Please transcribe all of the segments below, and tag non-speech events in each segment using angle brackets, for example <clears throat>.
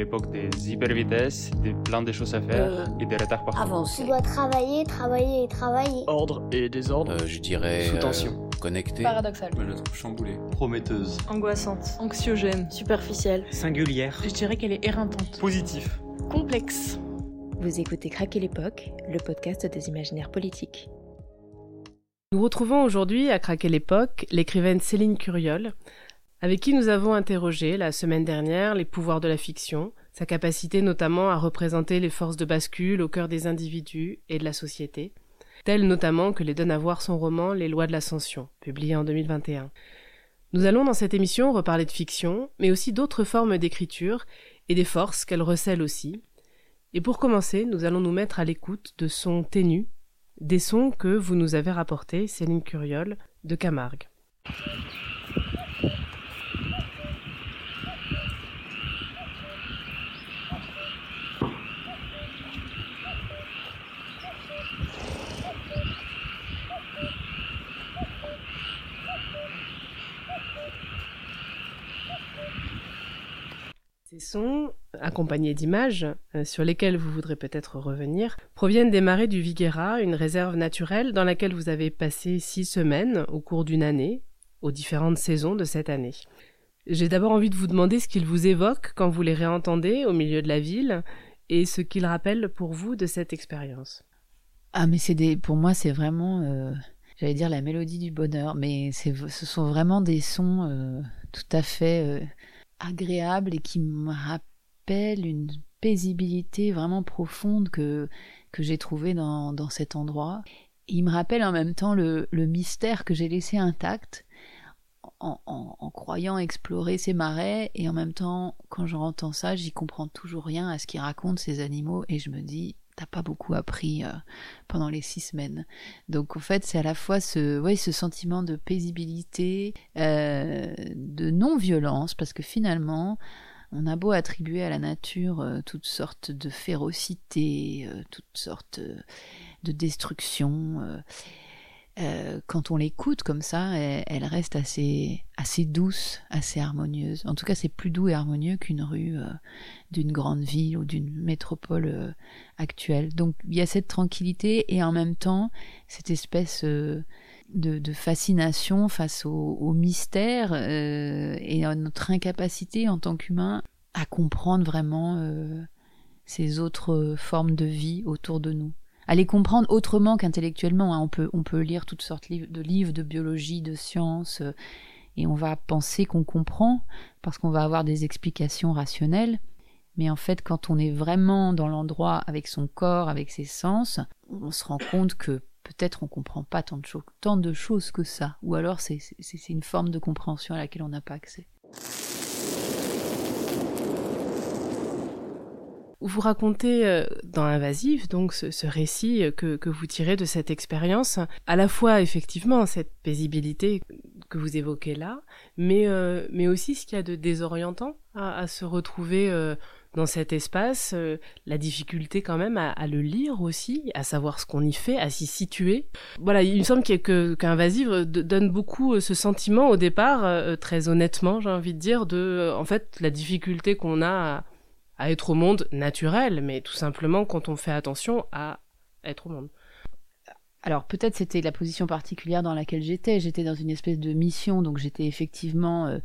l'époque des hypervitesses, des plein de choses à faire Euh, et des retards partout. Avancer. Tu dois travailler, travailler et travailler. Ordre et désordre. Euh, je dirais. Sous euh, tension. connecté. Paradoxal. Je la trouve chamboulée. Prometteuse. Angoissante. Anxiogène. Superficielle. Singulière. Je dirais qu'elle est éreintante. Positif. Complexe. Vous écoutez Craquer l'époque, le podcast des imaginaires politiques. Nous retrouvons aujourd'hui à Craquer l'époque l'écrivaine Céline Curiol, avec qui nous avons interrogé la semaine dernière les pouvoirs de la fiction, sa capacité notamment à représenter les forces de bascule au cœur des individus et de la société, telles notamment que les donne à voir son roman Les lois de l'ascension, publié en 2021. Nous allons dans cette émission reparler de fiction, mais aussi d'autres formes d'écriture et des forces qu'elle recèle aussi, et pour commencer, nous allons nous mettre à l'écoute de sons ténus, des sons que vous nous avez rapportés, Céline Curiol, de Camargue. Ces sons, accompagnés d'images, euh, sur lesquelles vous voudrez peut-être revenir, proviennent des marais du Viguera, une réserve naturelle dans laquelle vous avez passé six semaines au cours d'une année, aux différentes saisons de cette année. J'ai d'abord envie de vous demander ce qu'ils vous évoquent quand vous les réentendez au milieu de la ville, et ce qu'ils rappellent pour vous de cette expérience. Ah, mais c'est des, pour moi, c'est vraiment, euh, j'allais dire la mélodie du bonheur, mais ce sont vraiment des sons euh, tout à fait agréables et qui me rappellent une paisibilité vraiment profonde que, que j'ai trouvée dans, dans cet endroit. Et il me rappelle en même temps le, le mystère que j'ai laissé intact en, en, en croyant explorer ces marais et en même temps, quand j'entends ça, j'y comprends toujours rien à ce qu'ils racontent ces animaux et je me dis, pas beaucoup appris euh, pendant les six semaines. Donc en fait, c'est à la fois ce, ouais, ce sentiment de paisibilité, euh, de non-violence, parce que finalement, on a beau attribuer à la nature euh, toutes sortes de férocité, euh, toutes sortes de destruction. Euh, quand on l'écoute comme ça, elle, reste assez, assez douce, assez harmonieuse. En tout cas, c'est plus doux et harmonieux qu'une rue euh, d'une grande ville ou d'une métropole euh, actuelle. Donc, il y a cette tranquillité et en même temps, cette espèce de, fascination face au, mystère et à notre incapacité en tant qu'humain à comprendre vraiment ces autres formes de vie autour de nous à les comprendre autrement qu'intellectuellement. hein. On, peut, on peut lire toutes sortes de livres de biologie, de sciences, euh, et on va penser qu'on comprend parce qu'on va avoir des explications rationnelles. Mais en fait, quand on est vraiment dans l'endroit avec son corps, avec ses sens, on se rend compte que peut-être on comprend pas tant de, tant de choses que ça. Ou alors c'est une forme de compréhension à laquelle on n'a pas accès. Vous racontez euh, dans Invasive, donc ce, ce récit euh, que, que vous tirez de cette expérience, à la fois effectivement cette paisibilité que vous évoquez là, mais, euh, mais aussi ce qu'il y a de désorientant à, à se retrouver euh, dans cet espace, euh, la difficulté quand même à, à le lire aussi, à savoir ce qu'on y fait, à s'y situer. Voilà, il me semble qu'Invasive euh, de- donne beaucoup euh, ce sentiment au départ, euh, très honnêtement, j'ai envie de dire, de euh, en fait la difficulté qu'on a à, à être au monde naturel, mais tout simplement quand on fait attention à être au monde. Alors peut-être c'était la position particulière dans laquelle j'étais. J'étais dans une espèce de mission, donc j'étais effectivement, euh,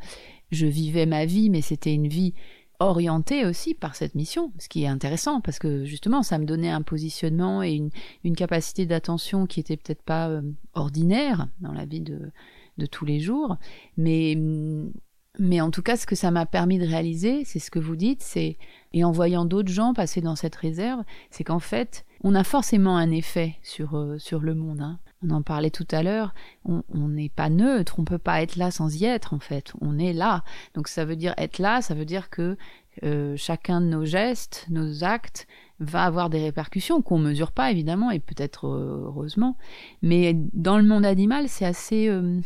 je vivais ma vie, mais c'était une vie orientée aussi par cette mission, ce qui est intéressant parce que justement ça me donnait un positionnement et une, capacité d'attention qui était peut-être pas euh, ordinaire dans la vie de, de tous les jours, mais hum, mais en tout cas, ce que ça m'a permis de réaliser, c'est ce que vous dites, c'est et en voyant d'autres gens passer dans cette réserve, c'est qu'en fait, on a forcément un effet sur euh, sur le monde. hein. On en parlait tout à l'heure. On n'est pas neutre, on peut pas être là sans y être. En fait, on est là. Donc ça veut dire être là, ça veut dire que euh, chacun de nos gestes, nos actes, va avoir des répercussions qu'on mesure pas évidemment et peut-être heureusement. Mais dans le monde animal, c'est assez euh,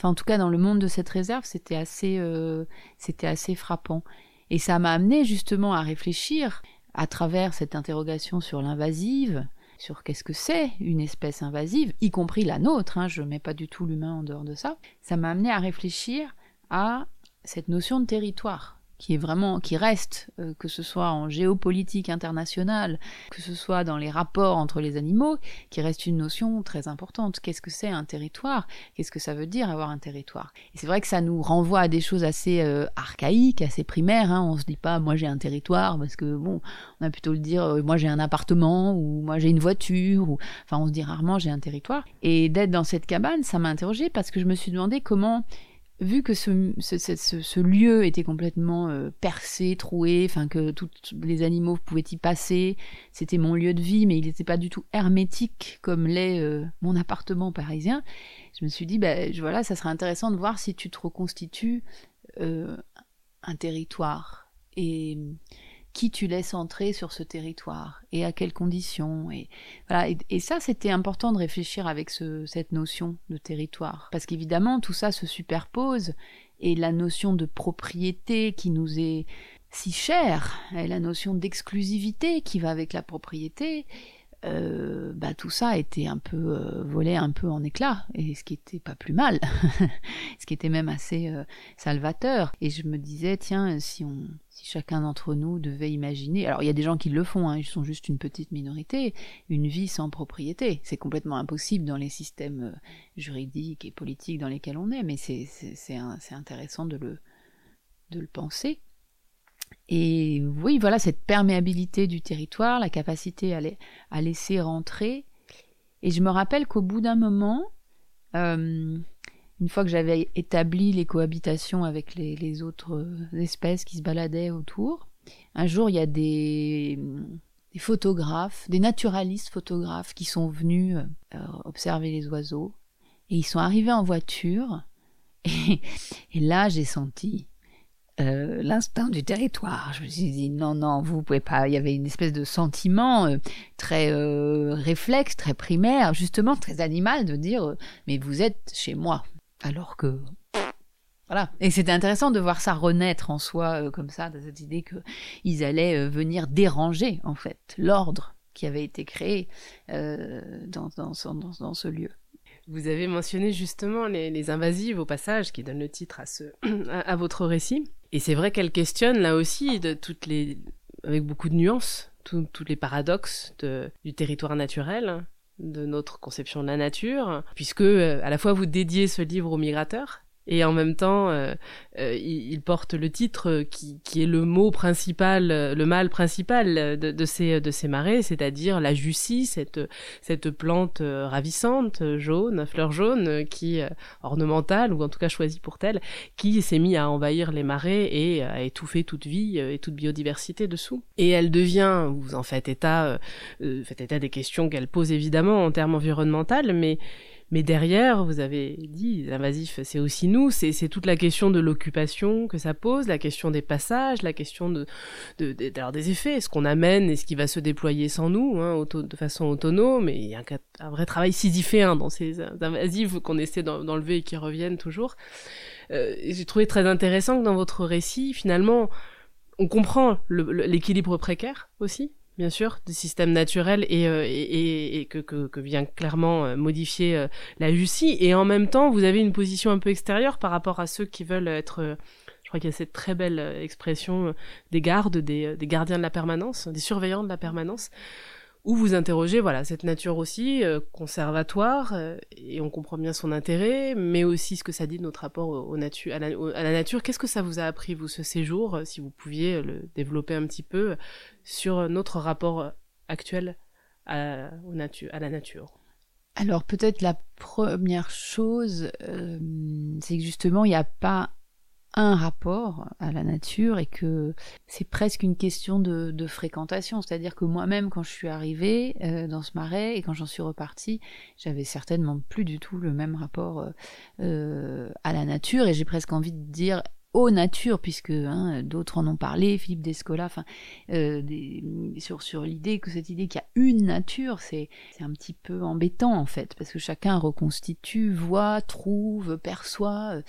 Enfin, en tout cas, dans le monde de cette réserve, c'était assez, euh, c'était assez frappant. Et ça m'a amené justement à réfléchir à travers cette interrogation sur l'invasive, sur qu'est-ce que c'est une espèce invasive, y compris la nôtre. Hein, je mets pas du tout l'humain en dehors de ça. Ça m'a amené à réfléchir à cette notion de territoire qui est vraiment qui reste, euh, que ce soit en géopolitique internationale, que ce soit dans les rapports entre les animaux, qui reste une notion très importante. Qu'est-ce que c'est un territoire? Qu'est-ce que ça veut dire avoir un territoire? Et c'est vrai que ça nous renvoie à des choses assez euh, archaïques, assez primaires. Hein. On se dit pas moi j'ai un territoire parce que bon, on a plutôt le dire euh, moi j'ai un appartement ou moi j'ai une voiture ou enfin on se dit rarement j'ai un territoire. Et d'être dans cette cabane, ça m'a interrogée parce que je me suis demandé comment vu que ce, lieu était complètement euh, percé, troué, enfin que tous les animaux pouvaient y passer, c'était mon lieu de vie, mais il n'était pas du tout hermétique comme l'est euh, mon appartement parisien. Je me suis dit, ben voilà, ça serait intéressant de voir si tu te reconstitues euh, un territoire. Et qui tu laisses entrer sur ce territoire et à quelles conditions et voilà. Et, ça c'était important de réfléchir avec ce, cette notion de territoire. Parce qu'évidemment tout ça se superpose et la notion de propriété qui nous est si chère et la notion d'exclusivité qui va avec la propriété euh, bah, tout ça été un peu euh, volé un peu en éclats, et ce qui était pas plus mal, <laughs> ce qui était même assez euh, salvateur. Et je me disais, tiens, si on, si chacun d'entre nous devait imaginer, alors il y a des gens qui le font, hein, ils sont juste une petite minorité, une vie sans propriété, c'est complètement impossible dans les systèmes juridiques et politiques dans lesquels on est, mais c'est c'est intéressant de le de le penser. Et oui, voilà, cette perméabilité du territoire, la capacité à, laisser rentrer. Et je me rappelle qu'au bout d'un moment, euh, une fois que j'avais établi les cohabitations avec les, autres espèces qui se baladaient autour, un jour, il y a des, photographes, des naturalistes photographes qui sont venus euh, observer les oiseaux. Et ils sont arrivés en voiture. et là, j'ai senti euh, l'instinct du territoire. Je me suis dit non, non, vous pouvez pas. Il y avait une espèce de sentiment euh, très euh, réflexe, très primaire, justement très animal de dire mais vous êtes chez moi. Alors que voilà. Et c'était intéressant de voir ça renaître en soi comme ça, de cette idée qu'ils allaient venir déranger en fait l'ordre qui avait été créé dans, dans, dans, dans ce lieu. Vous avez mentionné justement les, invasives au passage qui donnent le titre à, ce, <clears throat> à votre récit. Et c'est vrai qu'elle questionne là aussi de toutes les, avec beaucoup de nuances, tous les paradoxes du territoire naturel, de notre conception de la nature, puisque euh, à la fois vous dédiez ce livre aux migrateurs, et en même temps, euh, euh, il, porte le titre qui, est le mot principal, euh, le mal principal de, ces, de marais, c'est-à-dire la jussie, cette, plante ravissante, jaune, fleur jaune, qui ornementale, ou en tout cas choisie pour telle, qui s'est mise à envahir les marais et à étouffer toute vie et toute biodiversité dessous. Et elle devient, vous en faites état, faites état des questions qu'elle pose évidemment en termes environnementaux, mais mais derrière, vous avez dit, l'invasif, c'est aussi nous, c'est toute la question de l'occupation que ça pose, la question des passages, la question de, de, des effets, ce qu'on amène et ce qui va se déployer sans nous, hein, de façon autonome. Et il y a un, vrai travail sisyphéen dans ces invasifs qu'on essaie d'enlever et qui reviennent toujours. Euh, J'ai trouvé très intéressant que dans votre récit, finalement, on comprend l'équilibre précaire aussi bien sûr, des systèmes naturels et, euh, que, vient clairement euh, modifier euh, la Jussie. Et en même temps, vous avez une position un peu extérieure par rapport à ceux qui veulent être... je crois qu'il y a cette très belle expression des gardes, des, des gardiens de la permanence, des surveillants de la permanence où vous interrogez voilà cette nature aussi euh, conservatoire euh, et on comprend bien son intérêt mais aussi ce que ça dit de notre rapport au, à, la, nature. Qu'est-ce que ça vous a appris vous ce séjour euh, si vous pouviez le développer un petit peu sur notre rapport actuel à, au à la nature? Alors peut-être la première chose c'est que justement il n'y a pas un rapport à la nature et que c'est presque une question de, fréquentation. C'est-à-dire que moi-même, quand je suis arrivée euh, dans ce marais et quand j'en suis repartie, j'avais certainement plus du tout le même rapport euh, euh à la nature et j'ai presque envie de dire aux natures, puisque hein, d'autres en ont parlé, Philippe Descola, enfin, sur, sur l'idée que cette idée qu'il y a une nature, c'est un petit peu embêtant en fait, parce que chacun reconstitue, voit, trouve, perçoit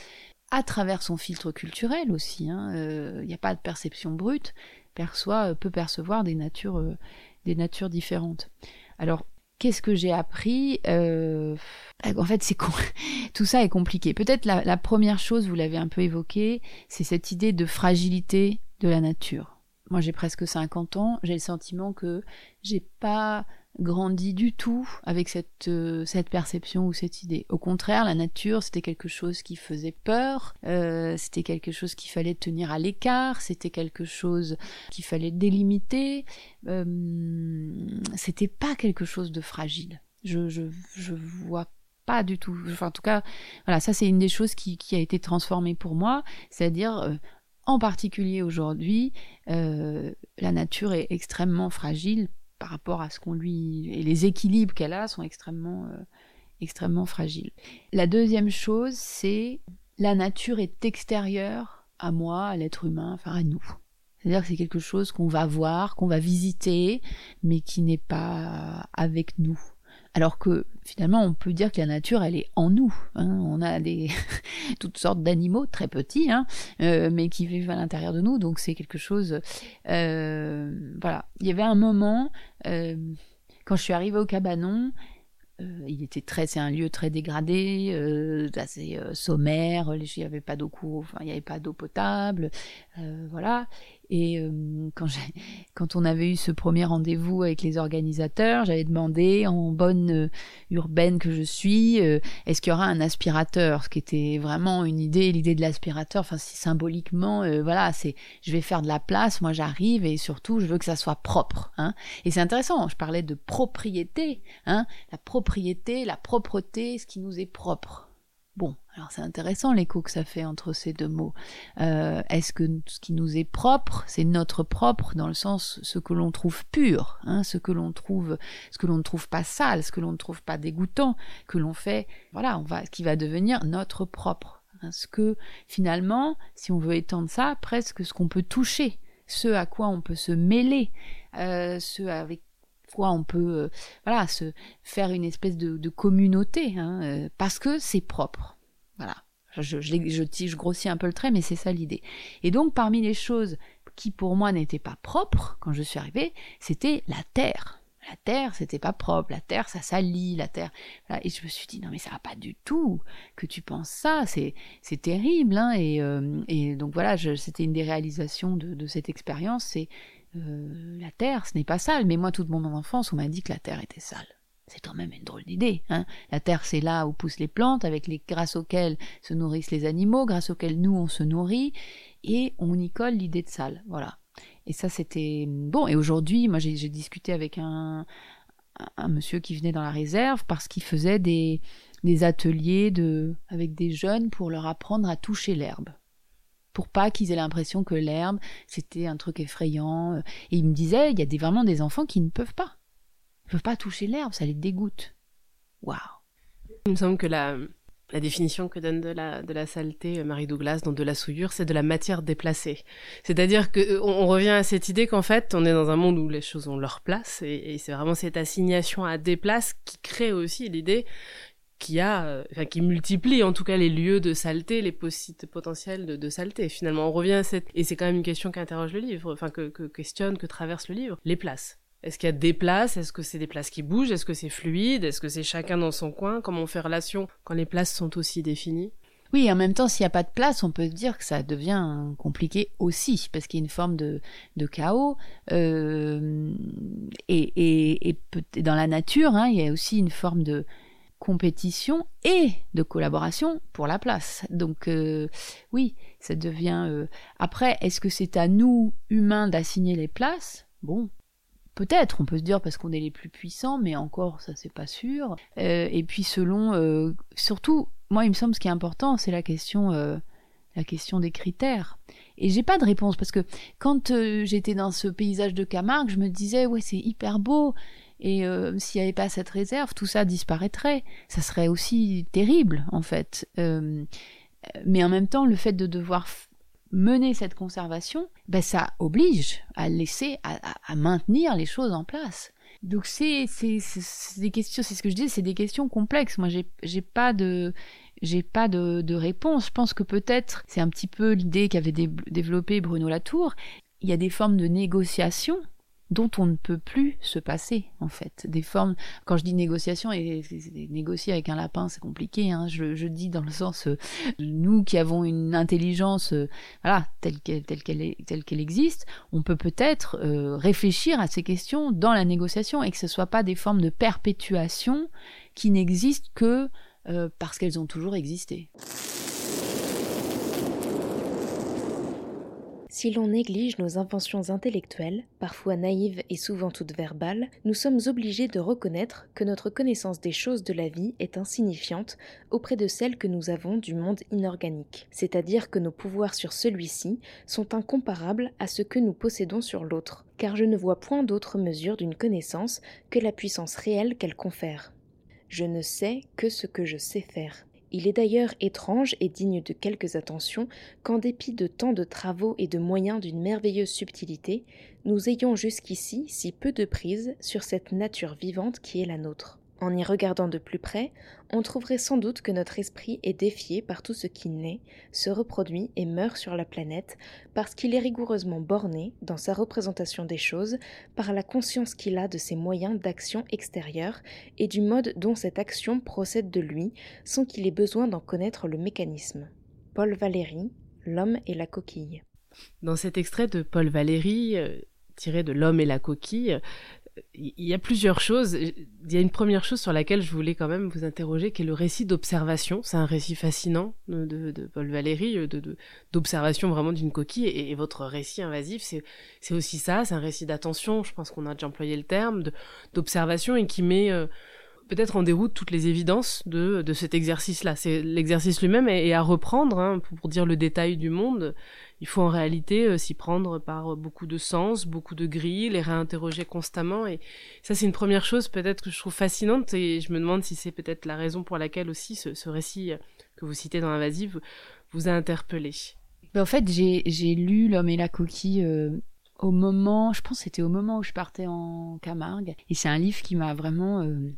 à travers son filtre culturel aussi. Il hein, n'y euh, a pas de perception brute, perçoit, euh, peut percevoir des natures, euh, des natures différentes. Alors, qu'est-ce que j'ai appris En fait, c'est <laughs> tout ça est compliqué. Peut-être la, la première chose, vous l'avez un peu évoqué, c'est cette idée de fragilité de la nature. Moi, j'ai presque 50 ans, j'ai le sentiment que j'ai pas grandi du tout avec cette, euh, cette perception ou cette idée. Au contraire, la nature, c'était quelque chose qui faisait peur, euh, c'était quelque chose qu'il fallait tenir à l'écart, c'était quelque chose qu'il fallait délimiter, euh, c'était pas quelque chose de fragile. Je, je, je vois pas du tout. Enfin, en tout cas, voilà, ça c'est une des choses qui, qui a été transformée pour moi, c'est-à-dire euh, en particulier aujourd'hui, euh, la nature est extrêmement fragile par rapport à ce qu'on lui et les équilibres qu'elle a sont extrêmement euh, extrêmement fragiles. La deuxième chose, c'est la nature est extérieure à moi, à l'être humain, enfin à nous. C'est-à-dire que c'est quelque chose qu'on va voir, qu'on va visiter, mais qui n'est pas avec nous. Alors que finalement, on peut dire que la nature, elle est en nous. Hein. On a des <laughs> toutes sortes d'animaux très petits, hein, euh, mais qui vivent à l'intérieur de nous. Donc c'est quelque chose. Euh, voilà. Il y avait un moment euh, quand je suis arrivée au cabanon. Il était très, c'est un lieu très dégradé, assez sommaire. Il n'y avait pas d'eau, enfin il n'y avait pas d'eau potable, voilà. Et euh, quand, quand on avait eu ce premier rendez-vous avec les organisateurs, j'avais demandé, en bonne euh, urbaine que je suis, euh, est-ce qu'il y aura un aspirateur? Ce qui était vraiment une idée, l'idée de l'aspirateur. Enfin, si symboliquement, voilà, c'est, je vais faire de la place, moi j'arrive et surtout, je veux que ça soit propre. Hein. Et c'est intéressant. Je parlais de propriété, hein, la propriété, la propreté, ce qui nous est propre. Bon, alors c'est intéressant l'écho que ça fait entre ces deux mots. Euh, Est-ce que ce qui nous est propre, c'est notre propre dans le sens ce que l'on trouve pur, hein, ce que l'on trouve, ce que l'on ne trouve pas sale, ce que l'on ne trouve pas dégoûtant, que l'on fait, voilà, on va, qui va devenir notre propre. Hein, ce que finalement, si on veut étendre ça, presque ce qu'on peut toucher, ce à quoi on peut se mêler, euh, ce avec on peut euh, voilà se faire une espèce de, communauté hein, euh, parce que c'est propre voilà je, je, je, je, grossis un peu le trait mais c'est ça l'idée et donc parmi les choses qui pour moi n'étaient pas propres quand je suis arrivée c'était la terre la terre, c'était pas propre. La terre, ça salit. La terre. Et je me suis dit non mais ça va pas du tout que tu penses ça. C'est c'est terrible. Hein. Et, euh, et donc voilà, c'était une des réalisations de, de cette expérience. C'est euh, la terre, ce n'est pas sale. Mais moi, toute mon enfance, on m'a dit que la terre était sale. C'est quand même une drôle d'idée. Hein la terre, c'est là où poussent les plantes, avec les grâce auxquelles se nourrissent les animaux, grâce auxquelles nous on se nourrit, et on y colle l'idée de sale. Voilà. Et ça, c'était bon. Et aujourd'hui, moi, j'ai discuté avec un, monsieur qui venait dans la réserve parce qu'il faisait des, des ateliers de, avec des jeunes pour leur apprendre à toucher l'herbe pour pas qu'ils aient l'impression que l'herbe c'était un truc effrayant. Et il me disait, il y a des, vraiment des enfants qui ne peuvent pas. Ils peuvent pas toucher l'herbe, ça les dégoûte. Waouh. Il me semble que la, définition que donne de la, saleté euh, Marie Douglas dans De la souillure, c'est de la matière déplacée. C'est-à-dire que on, on, revient à cette idée qu'en fait, on est dans un monde où les choses ont leur place, et, et c'est vraiment cette assignation à des places qui crée aussi l'idée qui a, euh, enfin, qui multiplie en tout cas les lieux de saleté, les sites potentiels de, saleté. Finalement, on revient à cette, et c'est quand même une question qu'interroge le livre, enfin que, que questionne, que traverse le livre, les places. Est-ce qu'il y a des places? Est-ce que c'est des places qui bougent? Est-ce que c'est fluide? Est-ce que c'est chacun dans son coin? Comment on fait relation quand les places sont aussi définies? Oui, en même temps, s'il n'y a pas de place, on peut dire que ça devient compliqué aussi, parce qu'il y a une forme de, de chaos. Euh, et, et, et, dans la nature, hein, il y a aussi une forme de, compétition et de collaboration pour la place. Donc euh, oui, ça devient... Euh... Après, est-ce que c'est à nous, humains, d'assigner les places? Bon, peut-être, on peut se dire parce qu'on est les plus puissants, mais encore, ça c'est pas sûr. Euh, et puis selon... Surtout, moi, il me semble ce qui est important, c'est la question... La question des critères. Et j'ai pas de réponse parce que quand j'étais dans ce paysage de Camargue, je me disais ouais c'est hyper beau, et euh, s'il n'y avait pas cette réserve, tout ça disparaîtrait. Ça serait aussi terrible, en fait. Euh, mais en même temps, le fait de devoir mener cette conservation, ben, ça oblige à laisser, à, maintenir les choses en place. Donc c'est des questions, c'est ce que je dis, c'est des questions complexes. Moi, j'ai pas de j'ai pas de, réponse. Je pense que peut-être c'est un petit peu l'idée qu'avait développé Bruno Latour. Il y a des formes de négociation dont on ne peut plus se passer, en fait. Des formes, quand je dis négociation, et négocier avec un lapin, c'est compliqué, hein, je, dis dans le sens, euh, nous qui avons une intelligence, euh, voilà, telle qu'elle, telle qu'elle, telle qu'elle existe, on peut peut-être euh, réfléchir à ces questions dans la négociation et que ce soit pas des formes de perpétuation qui n'existent que parce qu'elles ont toujours existé. Si l'on néglige nos inventions intellectuelles, parfois naïves et souvent toutes verbales, nous sommes obligés de reconnaître que notre connaissance des choses de la vie est insignifiante auprès de celle que nous avons du monde inorganique, c'est-à-dire que nos pouvoirs sur celui-ci sont incomparables à ce que nous possédons sur l'autre, car je ne vois point d'autre mesure d'une connaissance que la puissance réelle qu'elle confère. Je ne sais que ce que je sais faire. Il est d'ailleurs étrange et digne de quelques attentions qu'en dépit de tant de travaux et de moyens d'une merveilleuse subtilité, nous ayons jusqu'ici si peu de prise sur cette nature vivante qui est la nôtre. En y regardant de plus près, on trouverait sans doute que notre esprit est défié par tout ce qui naît, se reproduit et meurt sur la planète, parce qu'il est rigoureusement borné, dans sa représentation des choses, par la conscience qu'il a de ses moyens d'action extérieure et du mode dont cette action procède de lui, sans qu'il ait besoin d'en connaître le mécanisme. Paul Valéry, L'homme et la coquille. Dans cet extrait de Paul Valéry, euh, tiré de L'homme et la coquille, il y a plusieurs choses. Il y a une première chose sur laquelle je voulais quand même vous interroger, qui est le récit d'observation. C'est un récit fascinant de, Paul Valéry, d'observation vraiment d'une coquille. Et, votre récit invasif, c'est aussi ça. C'est un récit d'attention. Je pense qu'on a déjà employé le terme d'observation et qui met euh, peut-être en déroute toutes les évidences de, cet exercice-là. C'est l'exercice lui-même est, à reprendre hein, pour dire le détail du monde il faut en réalité euh, s'y prendre par beaucoup de sens, beaucoup de grilles, les réinterroger constamment. Et ça, c'est une première chose peut-être que je trouve fascinante. Et je me demande si c'est peut-être la raison pour laquelle aussi ce, récit que vous citez dans Invasive vous a interpellé. Ben, en fait, j'ai lu L'homme et la coquille euh, au moment, je pense que c'était au moment où je partais en Camargue. Et c'est un livre qui m'a vraiment euh,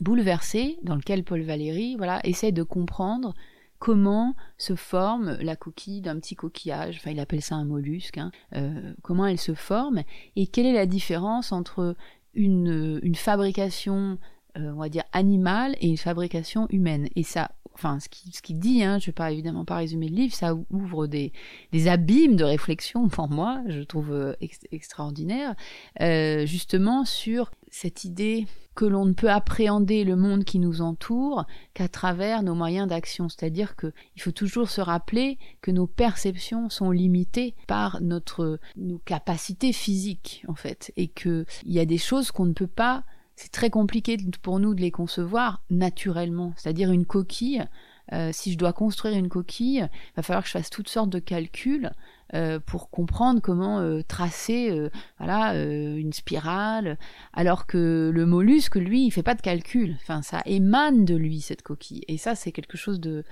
bouleversée, dans lequel Paul Valéry voilà, essaie de comprendre comment se forme la coquille d'un petit coquillage, enfin il appelle ça un mollusque, hein. euh, comment elle se forme et quelle est la différence entre une, une fabrication, euh, on va dire, animale et une fabrication humaine. Et ça enfin ce qu'il qui dit, hein, je vais pas évidemment pas résumer le livre, ça ouvre des, des abîmes de réflexion <laughs> pour moi, je trouve euh, extraordinaire, euh, justement sur cette idée que l'on ne peut appréhender le monde qui nous entoure qu'à travers nos moyens d'action. C'est-à-dire qu'il faut toujours se rappeler que nos perceptions sont limitées par notre, nos capacités physiques, en fait, et qu'il y a des choses qu'on ne peut pas c'est très compliqué pour nous de les concevoir naturellement. C'est-à-dire une coquille, euh, si je dois construire une coquille, il va falloir que je fasse toutes sortes de calculs euh, pour comprendre comment euh, tracer voilà une spirale alors que le mollusque lui il fait pas de calcul enfin ça émane de lui cette coquille et ça c'est quelque chose de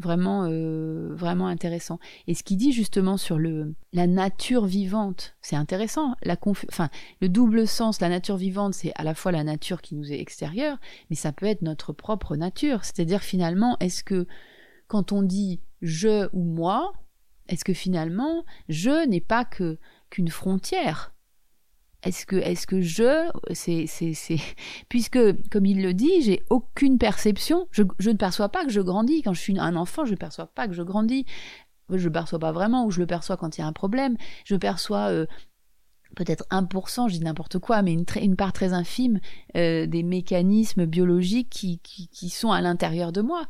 vraiment euh, vraiment intéressant. Et ce qu'il dit justement sur le la nature vivante, c'est intéressant. La enfin le double sens, la nature vivante, c'est à la fois la nature qui nous est extérieure, mais ça peut être notre propre nature. C'est-à-dire finalement, est-ce que quand on dit je ou moi, est-ce que finalement je n'est pas que qu'une frontière? Est-ce que, est-ce que je, c'est, <laughs> puisque, comme il le dit, j'ai aucune perception, je, je, ne perçois pas que je grandis. Quand je suis un enfant, je ne perçois pas que je grandis. Je ne perçois pas vraiment, ou je le perçois quand il y a un problème. Je perçois euh, peut-être 1%, je dis n'importe quoi, mais une, une part très infime euh, des mécanismes biologiques qui, qui, qui sont à l'intérieur de moi.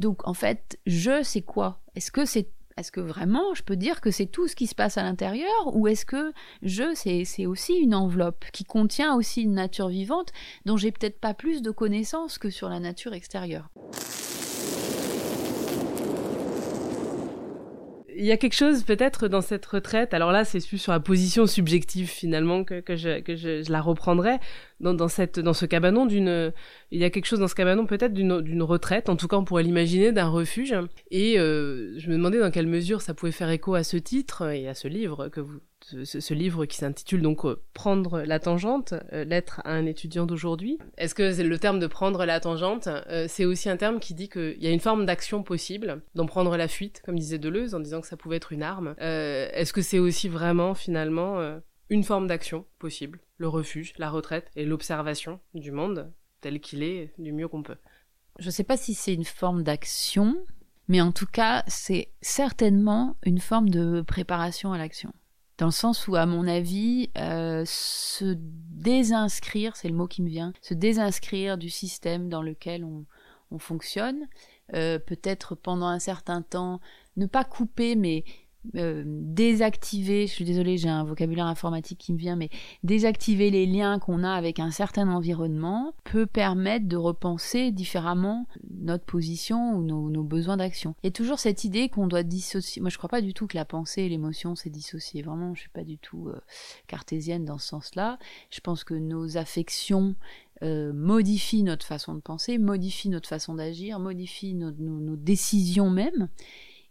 Donc, en fait, je, c'est quoi? Est-ce que c'est est-ce que vraiment je peux dire que c'est tout ce qui se passe à l'intérieur ou est-ce que je, c'est aussi une enveloppe qui contient aussi une nature vivante dont j'ai peut-être pas plus de connaissances que sur la nature extérieure? Il y a quelque chose peut-être dans cette retraite. Alors là, c'est plus sur la position subjective finalement que, je, je la reprendrai dans, dans, cette, dans ce cabanon. D'une, il y a quelque chose dans ce cabanon peut-être d'une, retraite. En tout cas, on pourrait l'imaginer d'un refuge. Et euh, je me demandais dans quelle mesure ça pouvait faire écho à ce titre et à ce livre que vous ce, livre qui s'intitule donc euh, Prendre la tangente, euh, lettre à un étudiant d'aujourd'hui. Est-ce que le terme de prendre la tangente, euh, c'est aussi un terme qui dit qu'il y a une forme d'action possible, d'en prendre la fuite, comme disait Deleuze, en disant que ça pouvait être une arme Est-ce que c'est aussi vraiment finalement une forme d'action possible, le refuge, la retraite et l'observation du monde tel qu'il est du mieux qu'on peut. Je ne sais pas si c'est une forme d'action, mais en tout cas, c'est certainement une forme de préparation à l'action. Dans le sens où, à mon avis, euh, se désinscrire, c'est le mot qui me vient, se désinscrire du système dans lequel on, fonctionne, euh, peut-être pendant un certain temps, ne pas couper, mais euh, désactiver, je suis désolée, j'ai un vocabulaire informatique qui me vient, mais désactiver les liens qu'on a avec un certain environnement peut permettre de repenser différemment notre position ou nos, besoins d'action. Il y a toujours cette idée qu'on doit dissocier. Moi, je crois pas du tout que la pensée et l'émotion c'est dissocié. Vraiment, je suis pas du tout euh, cartésienne dans ce sens-là. Je pense que nos affections euh, modifient notre façon de penser, modifient notre façon d'agir, modifient nos décisions même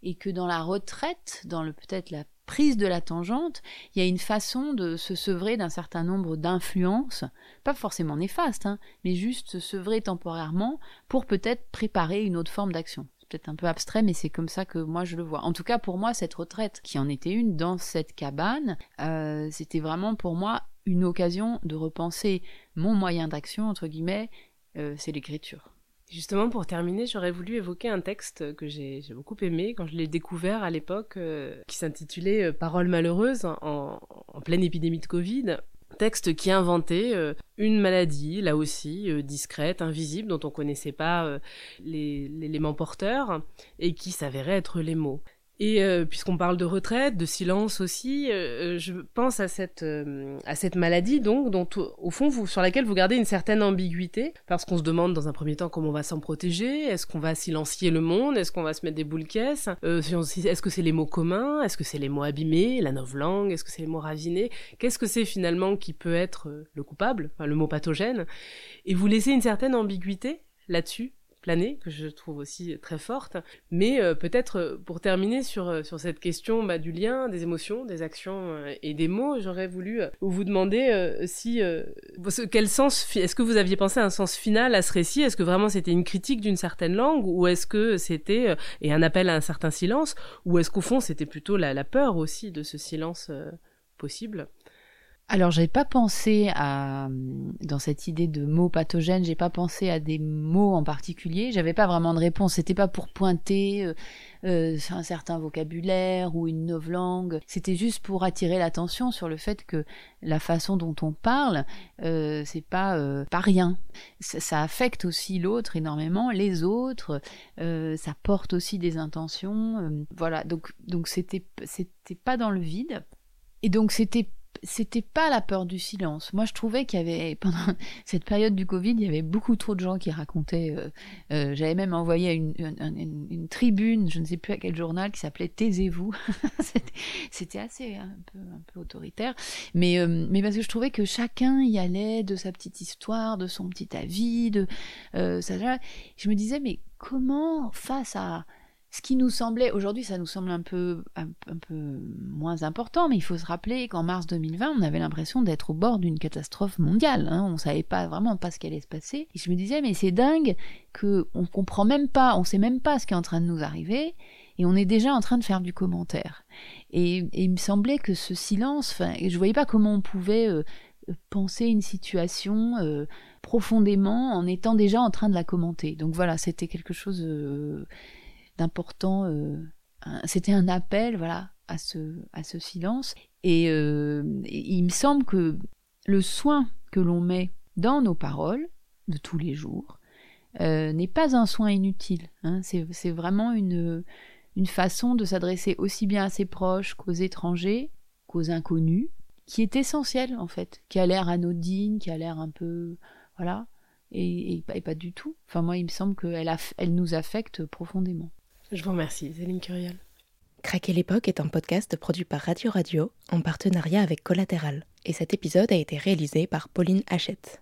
et que dans la retraite, dans le peut-être la prise de la tangente, il y a une façon de se sevrer d'un certain nombre d'influences, pas forcément néfastes, hein, mais juste se sevrer temporairement pour peut-être préparer une autre forme d'action. C'est peut-être un peu abstrait, mais c'est comme ça que moi je le vois. En tout cas, pour moi, cette retraite, qui en était une dans cette cabane, euh, c'était vraiment pour moi une occasion de repenser mon moyen d'action, entre guillemets, euh, c'est l'écriture. Justement, pour terminer, j'aurais voulu évoquer un texte que j'ai beaucoup aimé quand je l'ai découvert à l'époque, euh, qui s'intitulait euh, Paroles malheureuses en, pleine épidémie de Covid. Texte qui inventait euh, une maladie, là aussi, discrète, invisible, dont on ne connaissait pas l'élément porteur, et qui s'avérait être les mots. Et euh, puisqu'on parle de retraite, de silence aussi, euh, je pense à cette euh, à cette maladie donc dont au fond vous sur laquelle vous gardez une certaine ambiguïté. Parce qu'on se demande dans un premier temps comment on va s'en protéger, est-ce qu'on va silencier le monde, est-ce qu'on va se mettre des boules caisses, est-ce que c'est les mots communs, est-ce que c'est les mots abîmés, la langue, est-ce que c'est les mots ravinés, qu'est-ce que c'est finalement qui peut être le coupable, enfin, le mot pathogène, et vous laissez une certaine ambiguïté là-dessus que je trouve aussi très forte. Mais euh, peut-être euh, pour terminer sur, euh, sur cette question bah, du lien, des émotions, des actions et des mots, j'aurais voulu vous demander si quel sens est-ce que vous aviez pensé à un sens final à ce récit? Est-ce que vraiment c'était une critique d'une certaine langue? Ou est-ce que c'était et un appel à un certain silence? Ou est-ce qu'au fond c'était plutôt la, peur aussi de ce silence possible? Alors, j'ai pas pensé à dans cette idée de mots pathogènes, j'ai pas pensé à des mots en particulier. J'avais pas vraiment de réponse. C'était pas pour pointer euh, euh, un certain vocabulaire ou une langue. C'était juste pour attirer l'attention sur le fait que la façon dont on parle, euh, c'est pas pas rien. Ça, ça, affecte aussi l'autre énormément, les autres. Ça porte aussi des intentions. Voilà. Donc donc c'était c'était pas dans le vide. Et donc c'était c'était pas la peur du silence. Moi, je trouvais qu'il y avait, pendant <laughs> cette période du Covid, il y avait beaucoup trop de gens qui racontaient. Euh, euh, j'avais même envoyé une, une, tribune, je ne sais plus à quel journal, qui s'appelait Taisez-vous. <laughs> c'était assez un peu, un peu autoritaire. Mais, euh, mais parce que je trouvais que chacun y allait de sa petite histoire, de son petit avis, de. Je me disais, mais comment, face à ce qui nous semblait, aujourd'hui ça nous semble un peu, un, peu moins important, mais il faut se rappeler qu'en mars 2020, on avait l'impression d'être au bord d'une catastrophe mondiale. Hein. On savait pas vraiment pas ce qui allait se passer. Et je me disais, mais c'est dingue que on comprend même pas, on sait même pas ce qui est en train de nous arriver, et on est déjà en train de faire du commentaire. Et, il me semblait que ce silence, enfin, je voyais pas comment on pouvait euh, penser une situation euh, profondément en étant déjà en train de la commenter. Donc voilà, c'était quelque chose. Euh, d'important. Euh, c'était un appel, voilà, à ce, silence. Et, euh, il me semble que le soin que l'on met dans nos paroles de tous les jours euh, n'est pas un soin inutile. Hein. C'est vraiment une, une façon de s'adresser aussi bien à ses proches qu'aux étrangers, qu'aux inconnus, qui est essentielle en fait, qui a l'air anodine, qui a l'air un peu, voilà, et, et, pas du tout. Enfin moi, il me semble qu'elle elle nous affecte profondément. Je vous remercie, Céline Curiel. Craquer l'époque est un podcast produit par Radio Radio en partenariat avec Collatéral. Et cet épisode a été réalisé par Pauline Hachette.